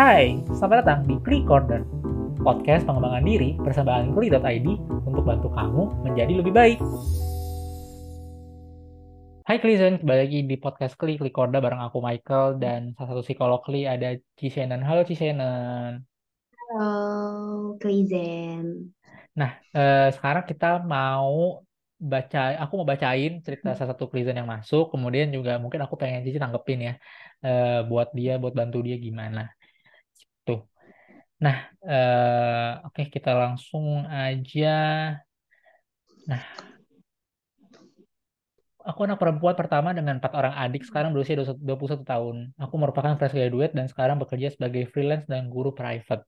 Hai, selamat datang di Klik Corner, podcast pengembangan diri bersama Klik.id untuk bantu kamu menjadi lebih baik. Hai Klizen, kembali lagi di podcast Klik, Klik Corner bareng aku Michael dan salah satu psikolog Kli ada Cisenen. Halo Cisenen. Halo, Klizen. Nah, eh, sekarang kita mau baca, aku mau bacain cerita salah satu Klizen yang masuk, kemudian juga mungkin aku pengen Cici tanggepin ya, eh, buat dia, buat bantu dia gimana. Nah, eh, oke kita langsung aja. Nah, aku anak perempuan pertama dengan empat orang adik sekarang berusia 21 tahun. Aku merupakan fresh graduate dan sekarang bekerja sebagai freelance dan guru private.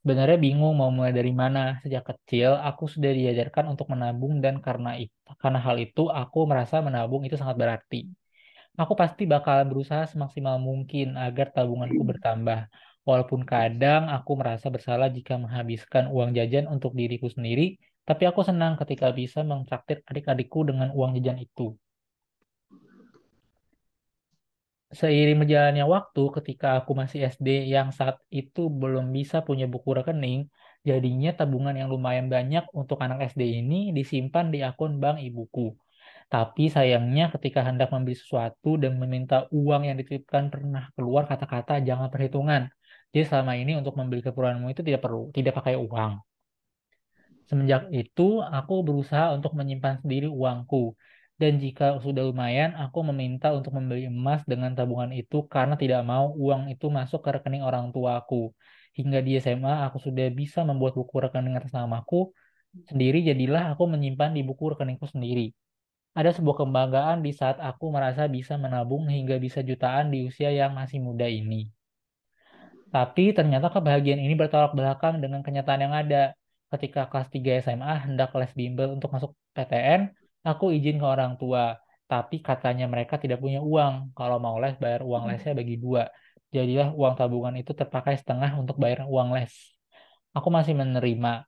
Sebenarnya bingung mau mulai dari mana. Sejak kecil aku sudah diajarkan untuk menabung dan karena itu, karena hal itu aku merasa menabung itu sangat berarti. Aku pasti bakalan berusaha semaksimal mungkin agar tabunganku bertambah. Walaupun kadang aku merasa bersalah jika menghabiskan uang jajan untuk diriku sendiri, tapi aku senang ketika bisa mentraktir adik-adikku dengan uang jajan itu. Seiring berjalannya waktu, ketika aku masih SD yang saat itu belum bisa punya buku rekening, jadinya tabungan yang lumayan banyak untuk anak SD ini disimpan di akun bank ibuku. Tapi sayangnya ketika hendak membeli sesuatu dan meminta uang yang dititipkan pernah keluar kata-kata jangan perhitungan. Jadi selama ini untuk membeli keperluanmu itu tidak perlu, tidak pakai uang. Semenjak itu, aku berusaha untuk menyimpan sendiri uangku. Dan jika sudah lumayan, aku meminta untuk membeli emas dengan tabungan itu karena tidak mau uang itu masuk ke rekening orang tuaku. Hingga di SMA, aku sudah bisa membuat buku rekening atas namaku sendiri, jadilah aku menyimpan di buku rekeningku sendiri. Ada sebuah kebanggaan di saat aku merasa bisa menabung hingga bisa jutaan di usia yang masih muda ini. Tapi ternyata kebahagiaan ini bertolak belakang dengan kenyataan yang ada. Ketika kelas 3 SMA hendak les bimbel untuk masuk PTN, aku izin ke orang tua. Tapi katanya mereka tidak punya uang. Kalau mau les, bayar uang lesnya bagi dua. Jadilah uang tabungan itu terpakai setengah untuk bayar uang les. Aku masih menerima.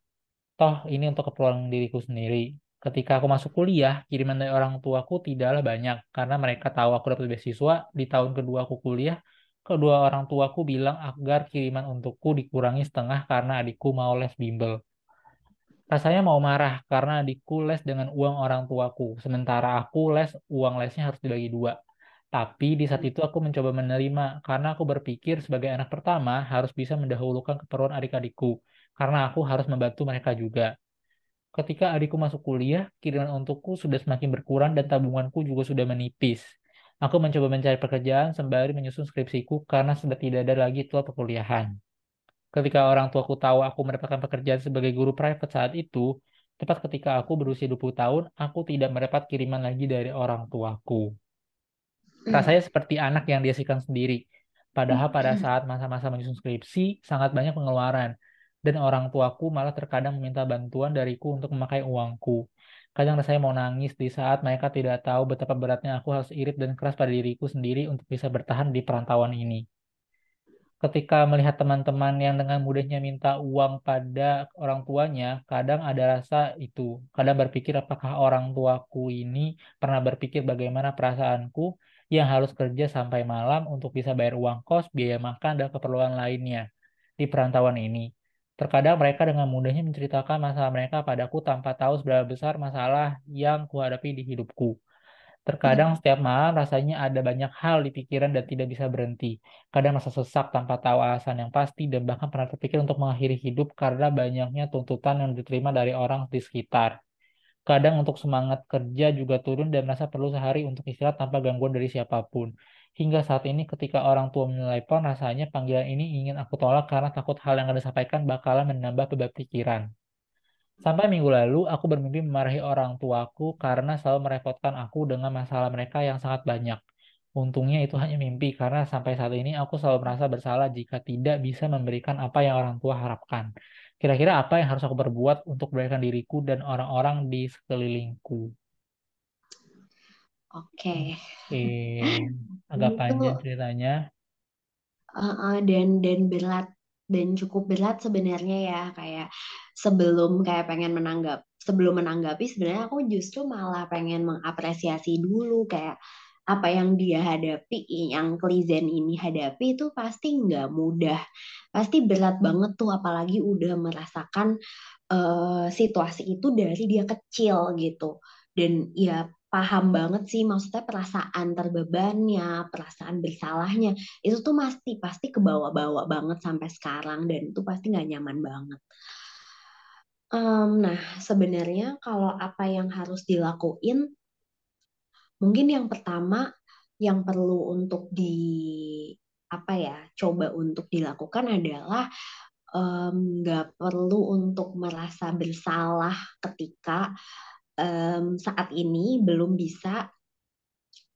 Toh ini untuk keperluan diriku sendiri. Ketika aku masuk kuliah, kiriman dari orang tuaku tidaklah banyak. Karena mereka tahu aku dapat beasiswa. Di tahun kedua aku kuliah, kedua orang tuaku bilang agar kiriman untukku dikurangi setengah karena adikku mau les bimbel. Rasanya mau marah karena adikku les dengan uang orang tuaku, sementara aku les uang lesnya harus dibagi dua. Tapi di saat itu aku mencoba menerima karena aku berpikir sebagai anak pertama harus bisa mendahulukan keperluan adik-adikku karena aku harus membantu mereka juga. Ketika adikku masuk kuliah, kiriman untukku sudah semakin berkurang dan tabunganku juga sudah menipis. Aku mencoba mencari pekerjaan sembari menyusun skripsiku karena sudah tidak ada lagi tua perkuliahan. Ketika orang tuaku tahu aku mendapatkan pekerjaan sebagai guru private saat itu, tepat ketika aku berusia 20 tahun, aku tidak mendapat kiriman lagi dari orang tuaku. Rasanya seperti anak yang dihasilkan sendiri. Padahal pada saat masa-masa menyusun skripsi, sangat banyak pengeluaran. Dan orang tuaku malah terkadang meminta bantuan dariku untuk memakai uangku. Kadang rasanya mau nangis di saat mereka tidak tahu betapa beratnya aku harus irit dan keras pada diriku sendiri untuk bisa bertahan di perantauan ini ketika melihat teman-teman yang dengan mudahnya minta uang pada orang tuanya, kadang ada rasa itu. Kadang berpikir apakah orang tuaku ini pernah berpikir bagaimana perasaanku yang harus kerja sampai malam untuk bisa bayar uang kos, biaya makan, dan keperluan lainnya di perantauan ini. Terkadang mereka dengan mudahnya menceritakan masalah mereka padaku tanpa tahu seberapa besar masalah yang kuhadapi di hidupku. Terkadang setiap malam rasanya ada banyak hal di pikiran dan tidak bisa berhenti. Kadang rasa sesak tanpa tahu alasan yang pasti dan bahkan pernah terpikir untuk mengakhiri hidup karena banyaknya tuntutan yang diterima dari orang di sekitar. Kadang untuk semangat kerja juga turun dan merasa perlu sehari untuk istirahat tanpa gangguan dari siapa pun. Hingga saat ini ketika orang tua menelpon rasanya panggilan ini ingin aku tolak karena takut hal yang akan disampaikan bakalan menambah beban pikiran. Sampai minggu lalu, aku bermimpi memarahi orang tuaku karena selalu merepotkan aku dengan masalah mereka yang sangat banyak. Untungnya itu hanya mimpi karena sampai saat ini aku selalu merasa bersalah jika tidak bisa memberikan apa yang orang tua harapkan. Kira-kira apa yang harus aku perbuat untuk memberikan diriku dan orang-orang di sekelilingku? Oke. Oke, agak panjang ceritanya. uh, uh, dan dan berat dan cukup berat sebenarnya ya kayak sebelum kayak pengen menanggap sebelum menanggapi sebenarnya aku justru malah pengen mengapresiasi dulu kayak apa yang dia hadapi, yang Klizen ini hadapi itu pasti nggak mudah, pasti berat banget tuh, apalagi udah merasakan uh, situasi itu dari dia kecil gitu. Dan ya paham banget sih maksudnya perasaan terbebannya, perasaan bersalahnya itu tuh pasti pasti kebawa-bawa banget sampai sekarang dan itu pasti nggak nyaman banget. Um, nah sebenarnya kalau apa yang harus dilakuin Mungkin yang pertama yang perlu untuk di apa ya coba untuk dilakukan adalah nggak um, perlu untuk merasa bersalah ketika um, saat ini belum bisa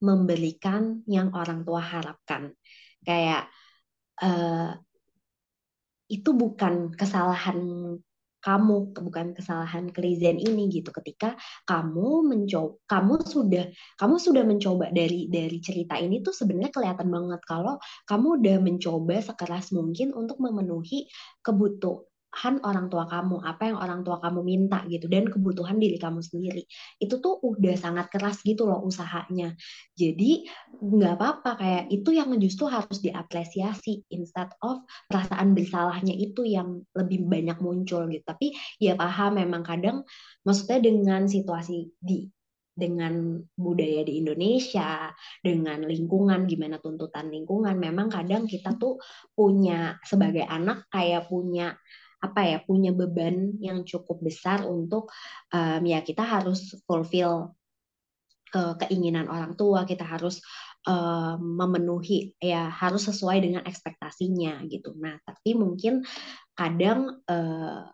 memberikan yang orang tua harapkan. Kayak uh, itu bukan kesalahan kamu bukan kesalahan Klizen ini gitu ketika kamu mencoba kamu sudah kamu sudah mencoba dari dari cerita ini tuh sebenarnya kelihatan banget kalau kamu udah mencoba sekeras mungkin untuk memenuhi kebutuhan kebutuhan orang tua kamu, apa yang orang tua kamu minta gitu, dan kebutuhan diri kamu sendiri. Itu tuh udah sangat keras gitu loh usahanya. Jadi nggak apa-apa kayak itu yang justru harus diapresiasi instead of perasaan bersalahnya itu yang lebih banyak muncul gitu. Tapi ya paham memang kadang maksudnya dengan situasi di dengan budaya di Indonesia, dengan lingkungan, gimana tuntutan lingkungan, memang kadang kita tuh punya sebagai anak kayak punya apa ya punya beban yang cukup besar untuk um, ya kita harus fulfill keinginan orang tua kita harus uh, memenuhi ya harus sesuai dengan ekspektasinya gitu. Nah tapi mungkin kadang uh,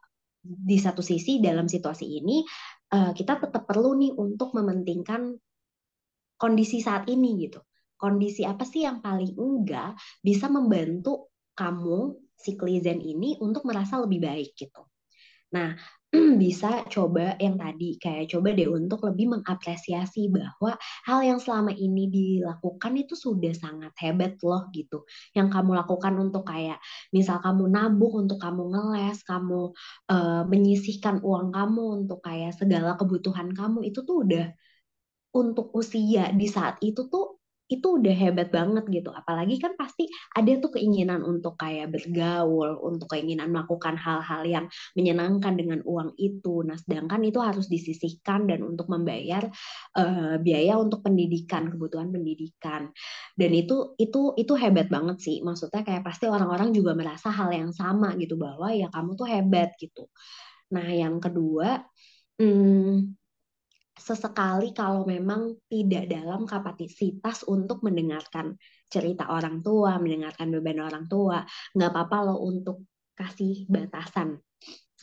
di satu sisi dalam situasi ini uh, kita tetap perlu nih untuk mementingkan kondisi saat ini gitu. Kondisi apa sih yang paling enggak bisa membantu kamu si Klizen ini untuk merasa lebih baik gitu. Nah, bisa coba yang tadi kayak coba deh untuk lebih mengapresiasi bahwa hal yang selama ini dilakukan itu sudah sangat hebat loh gitu. Yang kamu lakukan untuk kayak misal kamu nabung untuk kamu ngeles, kamu uh, menyisihkan uang kamu untuk kayak segala kebutuhan kamu itu tuh udah untuk usia di saat itu tuh itu udah hebat banget gitu. Apalagi kan pasti ada tuh keinginan untuk kayak bergaul, untuk keinginan melakukan hal-hal yang menyenangkan dengan uang itu. Nah, sedangkan itu harus disisihkan dan untuk membayar uh, biaya untuk pendidikan, kebutuhan pendidikan. Dan itu itu itu hebat banget sih. Maksudnya kayak pasti orang-orang juga merasa hal yang sama gitu bahwa ya kamu tuh hebat gitu. Nah, yang kedua, hmm, sesekali kalau memang tidak dalam kapasitas untuk mendengarkan cerita orang tua, mendengarkan beban orang tua, nggak apa-apa loh untuk kasih batasan,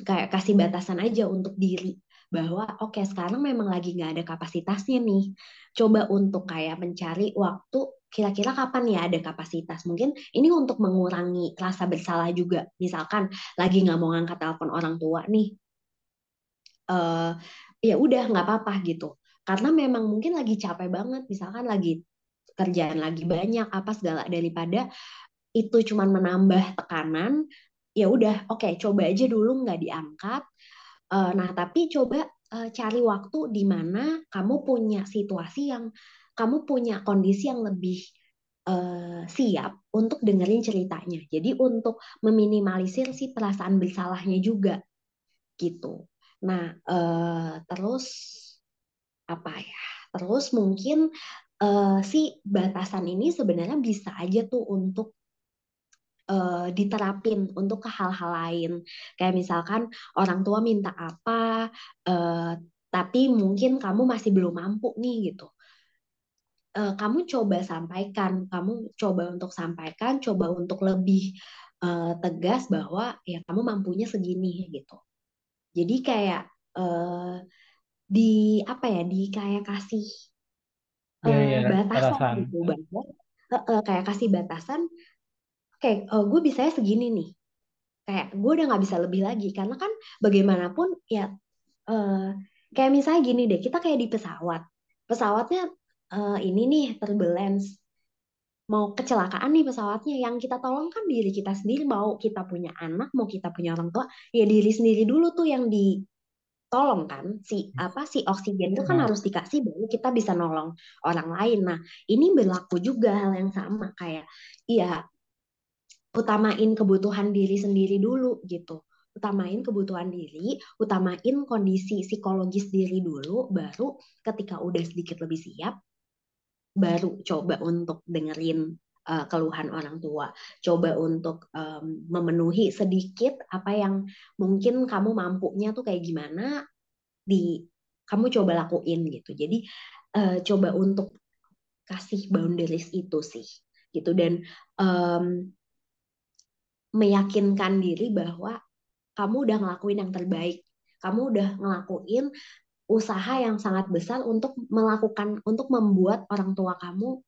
kayak kasih batasan aja untuk diri bahwa oke okay, sekarang memang lagi nggak ada kapasitasnya nih, coba untuk kayak mencari waktu kira-kira kapan ya ada kapasitas? Mungkin ini untuk mengurangi rasa bersalah juga. Misalkan lagi nggak mau ngangkat telepon orang tua nih. Uh, ya udah nggak apa-apa gitu. Karena memang mungkin lagi capek banget misalkan lagi kerjaan lagi banyak apa segala daripada itu cuman menambah tekanan ya udah oke okay, coba aja dulu nggak diangkat. Uh, nah tapi coba uh, cari waktu di mana kamu punya situasi yang kamu punya kondisi yang lebih uh, siap untuk dengerin ceritanya. Jadi untuk meminimalisir si perasaan bersalahnya juga gitu Nah, uh, terus apa ya? Terus mungkin uh, si batasan ini sebenarnya bisa aja tuh untuk uh, diterapin untuk ke hal-hal lain. Kayak misalkan orang tua minta apa, uh, tapi mungkin kamu masih belum mampu nih gitu. Uh, kamu coba sampaikan, kamu coba untuk sampaikan, coba untuk lebih uh, tegas bahwa ya kamu mampunya segini gitu. Jadi kayak uh, di apa ya di kayak kasih uh, yeah, yeah, batasan batasan. gitu bahwa uh, uh, kayak kasih batasan kayak uh, gue bisa segini nih. Kayak gue udah nggak bisa lebih lagi. Karena kan bagaimanapun ya uh, kayak misalnya gini deh kita kayak di pesawat. Pesawatnya uh, ini nih turbulence mau kecelakaan nih pesawatnya yang kita tolong kan diri kita sendiri mau kita punya anak mau kita punya orang tua ya diri sendiri dulu tuh yang di tolong kan si apa si oksigen itu kan Nah, harus dikasih baru kita bisa nolong orang lain. Nah, ini berlaku juga hal yang sama kayak iya utamain kebutuhan diri sendiri dulu gitu. Utamain kebutuhan diri, utamain kondisi psikologis diri dulu, baru ketika udah sedikit lebih siap, baru coba untuk dengerin uh, keluhan orang tua, coba untuk um, memenuhi sedikit apa yang mungkin kamu mampunya tuh kayak gimana di kamu coba lakuin gitu. Jadi uh, coba untuk kasih boundaries itu sih gitu dan um, meyakinkan diri bahwa kamu udah ngelakuin yang terbaik. Kamu udah ngelakuin usaha yang sangat besar untuk melakukan untuk membuat orang tua kamu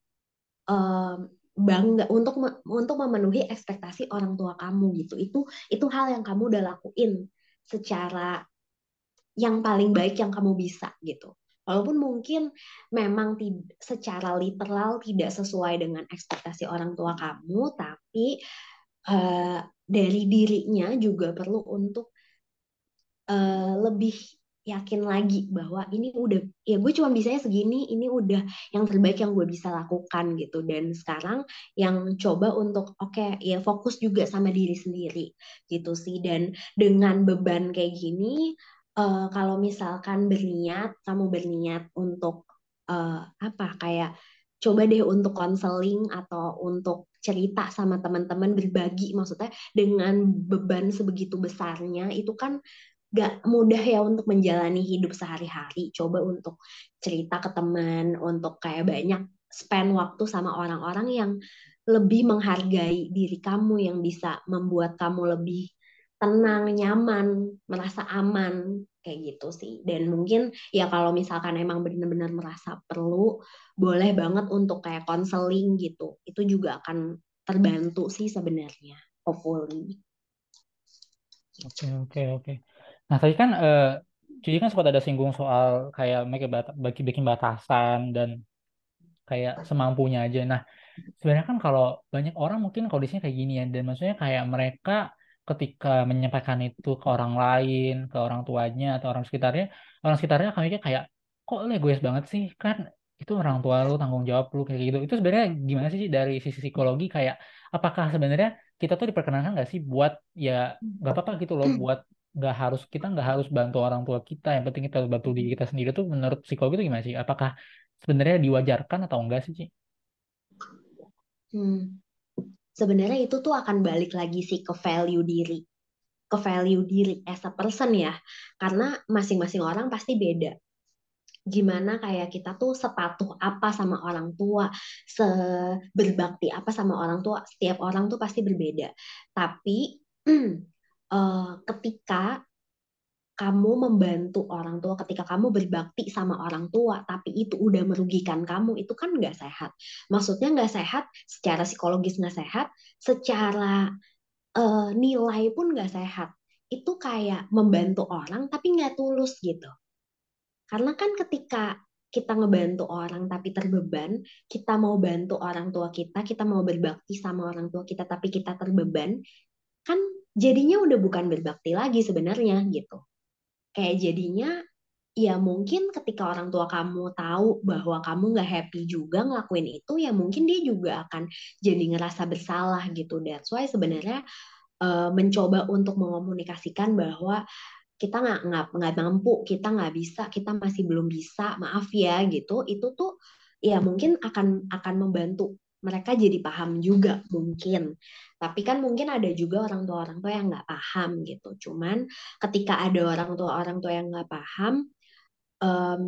um, bangga untuk untuk memenuhi ekspektasi orang tua kamu gitu. Itu itu hal yang kamu udah lakuin secara yang paling baik yang kamu bisa gitu. Walaupun mungkin memang tidak secara literal tidak sesuai dengan ekspektasi orang tua kamu, tapi uh, dari dirinya juga perlu untuk uh, lebih yakin lagi bahwa ini udah ya gue cuma bisanya segini ini udah yang terbaik yang gue bisa lakukan gitu. Dan sekarang yang coba untuk oke okay, ya fokus juga sama diri sendiri gitu sih. Dan dengan beban kayak gini uh, kalau misalkan berniat kamu berniat untuk uh, apa kayak coba deh untuk konseling atau untuk cerita sama teman-teman berbagi maksudnya dengan beban sebegitu besarnya itu kan gak mudah ya untuk menjalani hidup sehari-hari coba untuk cerita ke teman untuk kayak banyak spend waktu sama orang-orang yang lebih menghargai diri kamu yang bisa membuat kamu lebih tenang, nyaman, merasa aman kayak gitu sih. Dan mungkin ya kalau misalkan emang benar-benar merasa perlu, boleh banget untuk kayak konseling gitu. Itu juga akan terbantu sih sebenarnya, hopefully. Oke, oke, oke. Nah, tadi kan uh, jadi kan sempat ada singgung soal kayak mereka bagi bikin batasan dan kayak semampunya aja. Nah, sebenarnya kan kalau banyak orang mungkin kondisinya kayak gini ya, dan maksudnya kayak mereka ketika menyampaikan itu ke orang lain, ke orang tuanya atau orang sekitarnya, orang sekitarnya akan mikir kayak kok egois banget sih kan itu orang tua lu tanggung jawab lu kayak gitu. Itu sebenarnya gimana sih dari sisi psikologi kayak apakah sebenarnya kita tuh diperkenankan nggak sih buat ya nggak apa-apa gitu loh buat nggak harus kita nggak harus bantu orang tua kita yang penting kita bantu diri kita sendiri tuh menurut psikologi itu gimana sih? Apakah sebenarnya diwajarkan atau enggak sih Ci? Hmm sebenarnya itu tuh akan balik lagi sih ke value diri ke value diri as a person ya karena masing-masing orang pasti beda gimana kayak kita tuh sepatuh apa sama orang tua, seberbakti apa sama orang tua, setiap orang tuh pasti berbeda. Tapi uh, ketika kamu membantu orang tua ketika kamu berbakti sama orang tua tapi itu udah merugikan kamu itu kan nggak sehat. Maksudnya nggak sehat secara psikologis nggak sehat secara uh, nilai pun nggak sehat. Itu kayak membantu orang tapi nggak tulus gitu. Karena kan ketika kita ngebantu orang tapi terbeban, kita mau bantu orang tua kita, kita mau berbakti sama orang tua kita tapi kita terbeban, kan jadinya udah bukan berbakti lagi sebenarnya gitu. Kayak jadinya ya mungkin ketika orang tua kamu tahu bahwa kamu nggak happy juga ngelakuin itu ya mungkin dia juga akan jadi ngerasa bersalah gitu. That's why sebenarnya uh, mencoba untuk mengomunikasikan bahwa kita nggak nggak nggak mampu kita nggak bisa kita masih belum bisa maaf ya gitu. Itu tuh ya mungkin akan akan membantu mereka jadi paham juga mungkin. Tapi kan mungkin ada juga orang tua orang tua yang nggak paham gitu. Cuman ketika ada orang tua orang tua yang nggak paham, um,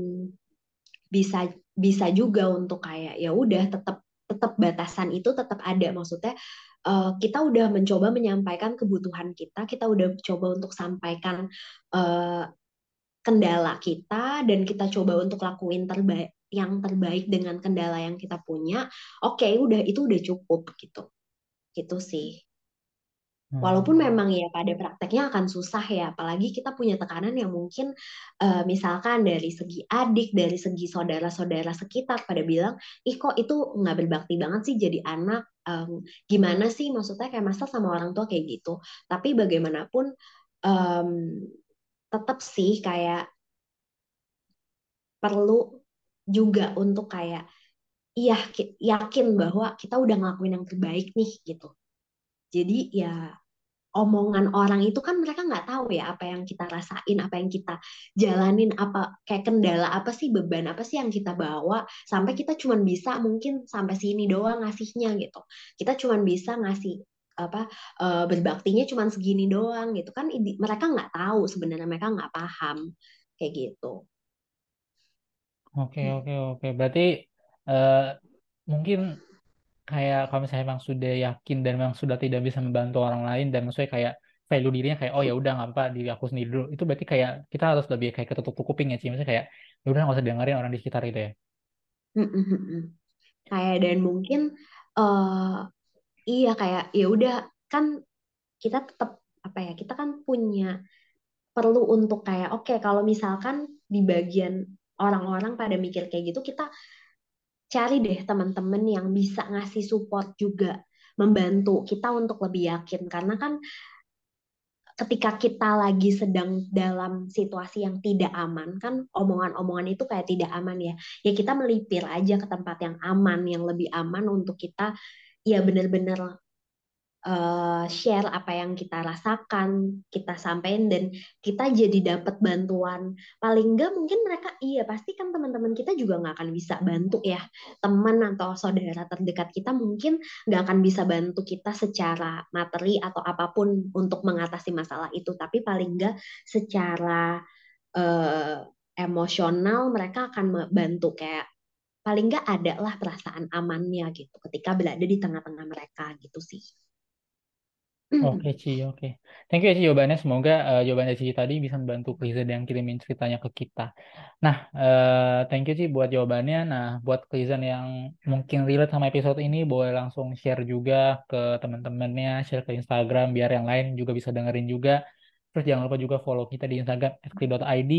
bisa bisa juga untuk kayak ya udah tetap tetap batasan itu tetap ada. Maksudnya uh, kita udah mencoba menyampaikan kebutuhan kita, kita udah coba untuk sampaikan uh, kendala kita dan kita coba untuk lakuin terbaik yang terbaik dengan kendala yang kita punya, oke okay, udah itu udah cukup gitu. Gitu sih. Walaupun hmm. memang ya pada prakteknya akan susah ya, apalagi kita punya tekanan yang mungkin uh, misalkan dari segi adik, dari segi saudara-saudara sekitar pada bilang, ih kok itu nggak berbakti banget sih jadi anak, um, gimana sih maksudnya kayak masa sama orang tua kayak gitu. Tapi bagaimanapun um, tetap sih kayak perlu juga untuk kayak iya yakin bahwa kita udah ngelakuin yang terbaik nih gitu. Jadi ya omongan orang itu kan mereka nggak tahu ya apa yang kita rasain, apa yang kita jalanin, apa kayak kendala apa sih beban apa sih yang kita bawa sampai kita cuman bisa mungkin sampai sini doang ngasihnya gitu. Kita cuman bisa ngasih apa uh, berbaktinya cuman segini doang gitu kan mereka nggak tahu sebenarnya mereka nggak paham kayak gitu. Oke oke oke berarti uh, mungkin kayak kalau misalnya memang sudah yakin dan memang sudah tidak bisa membantu orang lain dan maksudnya kayak value dirinya kayak oh ya udah nggak apa diri aku sendiri dulu. Itu berarti kayak kita harus lebih kayak ketutup kuping ya sih maksudnya kayak ya udah nggak usah dengerin orang di sekitar itu ya. Kayak dan mungkin uh, iya kayak ya udah kan kita tetap apa ya kita kan punya perlu untuk kayak oke okay, kalau misalkan di bagian orang-orang pada mikir kayak gitu kita cari deh teman-teman yang bisa ngasih support juga membantu kita untuk lebih yakin. Karena kan ketika kita lagi sedang dalam situasi yang tidak aman kan omongan-omongan itu kayak tidak aman ya. Ya kita melipir aja ke tempat yang aman yang lebih aman untuk kita. Ya benar-benar uh, share apa yang kita rasakan, kita sampaikan dan kita jadi dapat bantuan. Paling enggak mungkin mereka iya pasti kan teman-teman kita juga nggak akan bisa bantu ya teman atau saudara terdekat kita mungkin nggak akan bisa bantu kita secara materi atau apa pun untuk mengatasi masalah itu. Tapi paling enggak secara uh, emosional mereka akan bantu kayak paling nggak ada lah perasaan amannya gitu ketika berada di tengah-tengah mereka gitu sih. Oke Ci, oke. Thank you ya Ci jawabannya. Semoga uh, jawaban dari Ci tadi bisa membantu Kliza dan kirimin ceritanya ke kita. Nah, uh, thank you Ci buat jawabannya. Nah, buat Kliza yang mungkin relate sama episode ini, boleh langsung share juga ke teman-temannya, share ke Instagram biar yang lain juga bisa dengerin juga. Terus jangan lupa juga follow kita di Instagram @kli.id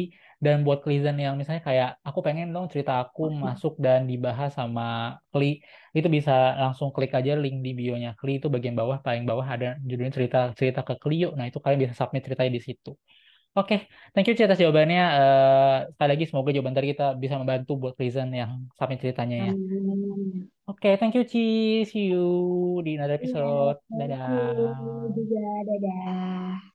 dan buat Klizen yang misalnya kayak aku pengen dong cerita aku masuk dan dibahas sama Kli itu bisa langsung klik aja link di bio-nya Kli itu bagian bawah paling bawah ada judulnya cerita cerita ke Clio. Nah itu kalian bisa submit ceritanya di situ. Oke, okay. thank you Ci atas jawabannya. Uh, sekali lagi semoga jawaban tadi kita bisa membantu buat Klizen yang submit ceritanya ya. Oke, okay, thank you Ci. See you di another episode. Dadah. Dadah.